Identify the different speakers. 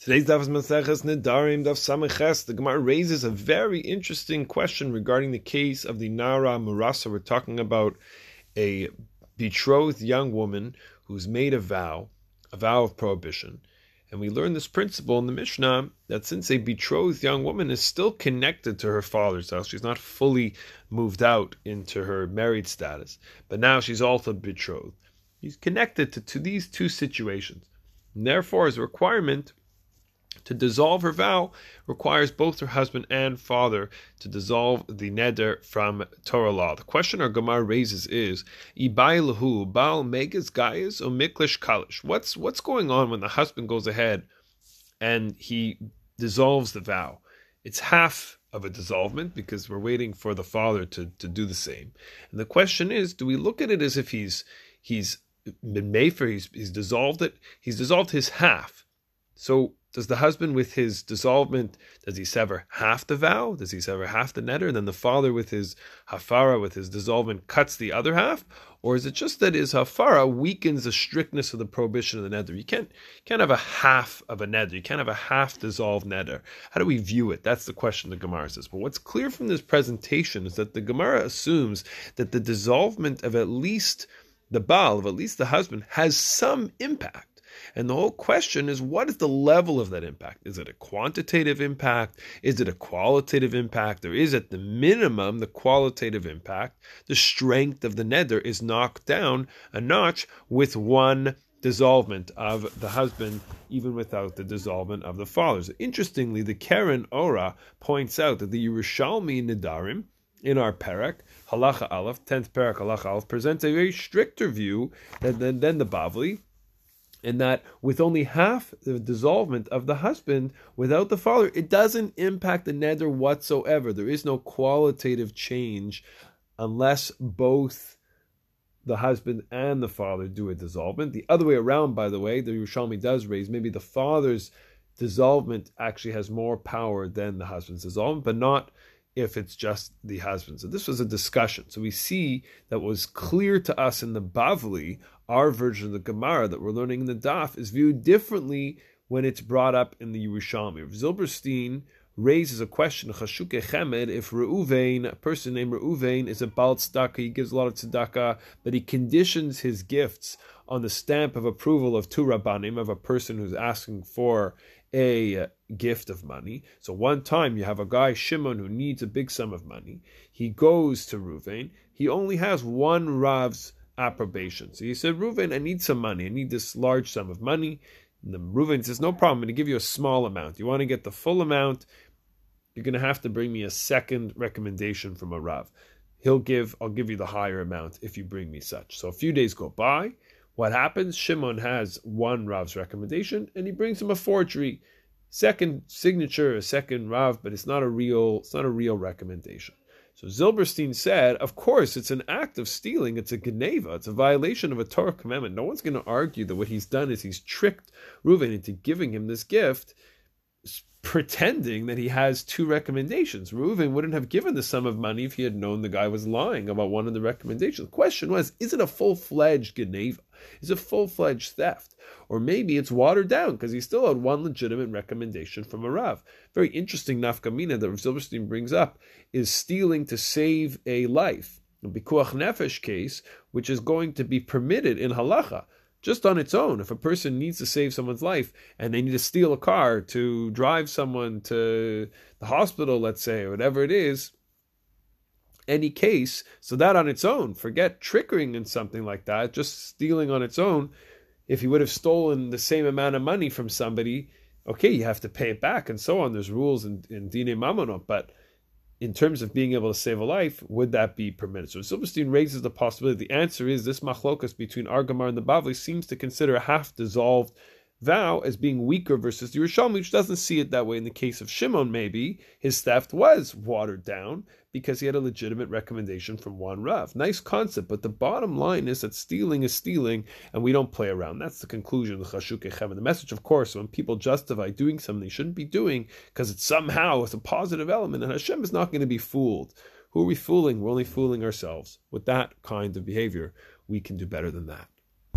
Speaker 1: Today's Daf is Maseches Nedarim Daf Samiches. The Gemara raises a very interesting question regarding the case of the Nara Murasa. We're talking about a betrothed young woman who's made a vow, a vow of prohibition. And we learn this principle in the Mishnah that since a betrothed young woman is still connected to her father's house, she's not fully moved out into her married status, but now she's also betrothed. She's connected to, to these two situations. And therefore, as a requirement, to dissolve her vow requires both her husband and father to dissolve the neder from Torah law. The question our Gemara raises is Ibailahu Baal Megas Gaias or Miklish Kalish. What's what's going on when the husband goes ahead and he dissolves the vow? It's half of a dissolvement because we're waiting for the father to, to do the same. And the question is, do we look at it as if he's he's been made for he's, he's dissolved it, he's dissolved his half. So does the husband with his dissolvement does he sever half the vow? Does he sever half the neder and then the father with his hafara with his dissolvement cuts the other half? Or is it just that his hafara weakens the strictness of the prohibition of the neder you can't you can't have a half of a neder you can't have a half dissolved neder how do we view it? That's the question the gemara says. But what's clear from this presentation is that the gemara assumes that the dissolvement of at least the baal of at least the husband has some impact and the whole question is what is the level of that impact? Is it a quantitative impact? Is it a qualitative impact? Or is at the minimum the qualitative impact? The strength of the neder is knocked down a notch with one dissolvement of the husband, even without the dissolvement of the fathers. Interestingly, the Keren Ora points out that the Yerushalmi Nedarim in our parak, Halacha Aleph, 10th parak Halacha Aleph, presents a very stricter view than, than, than the Bavli, in that with only half the dissolvement of the husband without the father, it doesn't impact the neder whatsoever. There is no qualitative change unless both the husband and the father do a dissolvement. The other way around, by the way, the Yerushalmi does raise maybe the father's dissolvement actually has more power than the husband's dissolvement, but not if it's just the husband. So this was a discussion. So we see that was clear to us in the Bavli, our version of the Gemara that we're learning in the Daf, is viewed differently when it's brought up in the Yerushalmi. Zilberstein raises a question, Chashukei Chemed, if Reuven, a person named Reuven, is a Baal Tzedakah, he gives a lot of tzedakah, but he conditions his gifts on the stamp of approval of two Rabbanim, of a person who's asking for a gift of money. So one time you have a guy, Shimon, who needs a big sum of money. He goes to Ruvain. He only has one Rav's approbation. So he said, Ruvain, I need some money. I need this large sum of money. And the Ruvain says, no problem. I'm going to give you a small amount. You want to get the full amount, you're going to have to bring me a second recommendation from a Rav. He'll give, I'll give you the higher amount if you bring me such. So a few days go by. What happens? Shimon has one Rav's recommendation and he brings him a forgery second signature, a second Rav, but it's not a real, it's not a real recommendation. So Zilberstein said, of course, it's an act of stealing. It's a geneva. It's a violation of a Torah commandment. No one's going to argue that what he's done is he's tricked Reuven into giving him this gift pretending that he has two recommendations. Reuven wouldn't have given the sum of money if he had known the guy was lying about one of the recommendations. The question was, is it a full-fledged Geneva? Is it full-fledged theft? Or maybe it's watered down because he still had one legitimate recommendation from a Rav. Very interesting nafkamina that Rav Zilberstein brings up is stealing to save a life. A Pikuach Nefesh case, which is going to be permitted in halacha just on its own, if a person needs to save someone's life and they need to steal a car to drive someone to the hospital, let's say, or whatever it is, any case, so that on its own, forget trickering and something like that, just stealing on its own, if you would have stolen the same amount of money from somebody, okay, you have to pay it back and so on. There's rules in, in Dine but in terms of being able to save a life, would that be permitted? So Zilberstein raises the possibility. The answer is this machlokas between our Gemara and the Bavli seems to consider a half dissolved vow as being weaker versus the Yerushalmi, which doesn't see it that way. In the case of Shimon, maybe his theft was watered down because he had a legitimate recommendation from one Rav. Nice concept, but the bottom line is that stealing is stealing, and we don't play around. That's the conclusion of the Chashukei Chemed. The message, of course, when people justify doing something they shouldn't be doing because it's somehow it's a positive element, and Hashem is not going to be fooled. Who are we fooling? We're only fooling ourselves. With that kind of behavior, we can do better than that.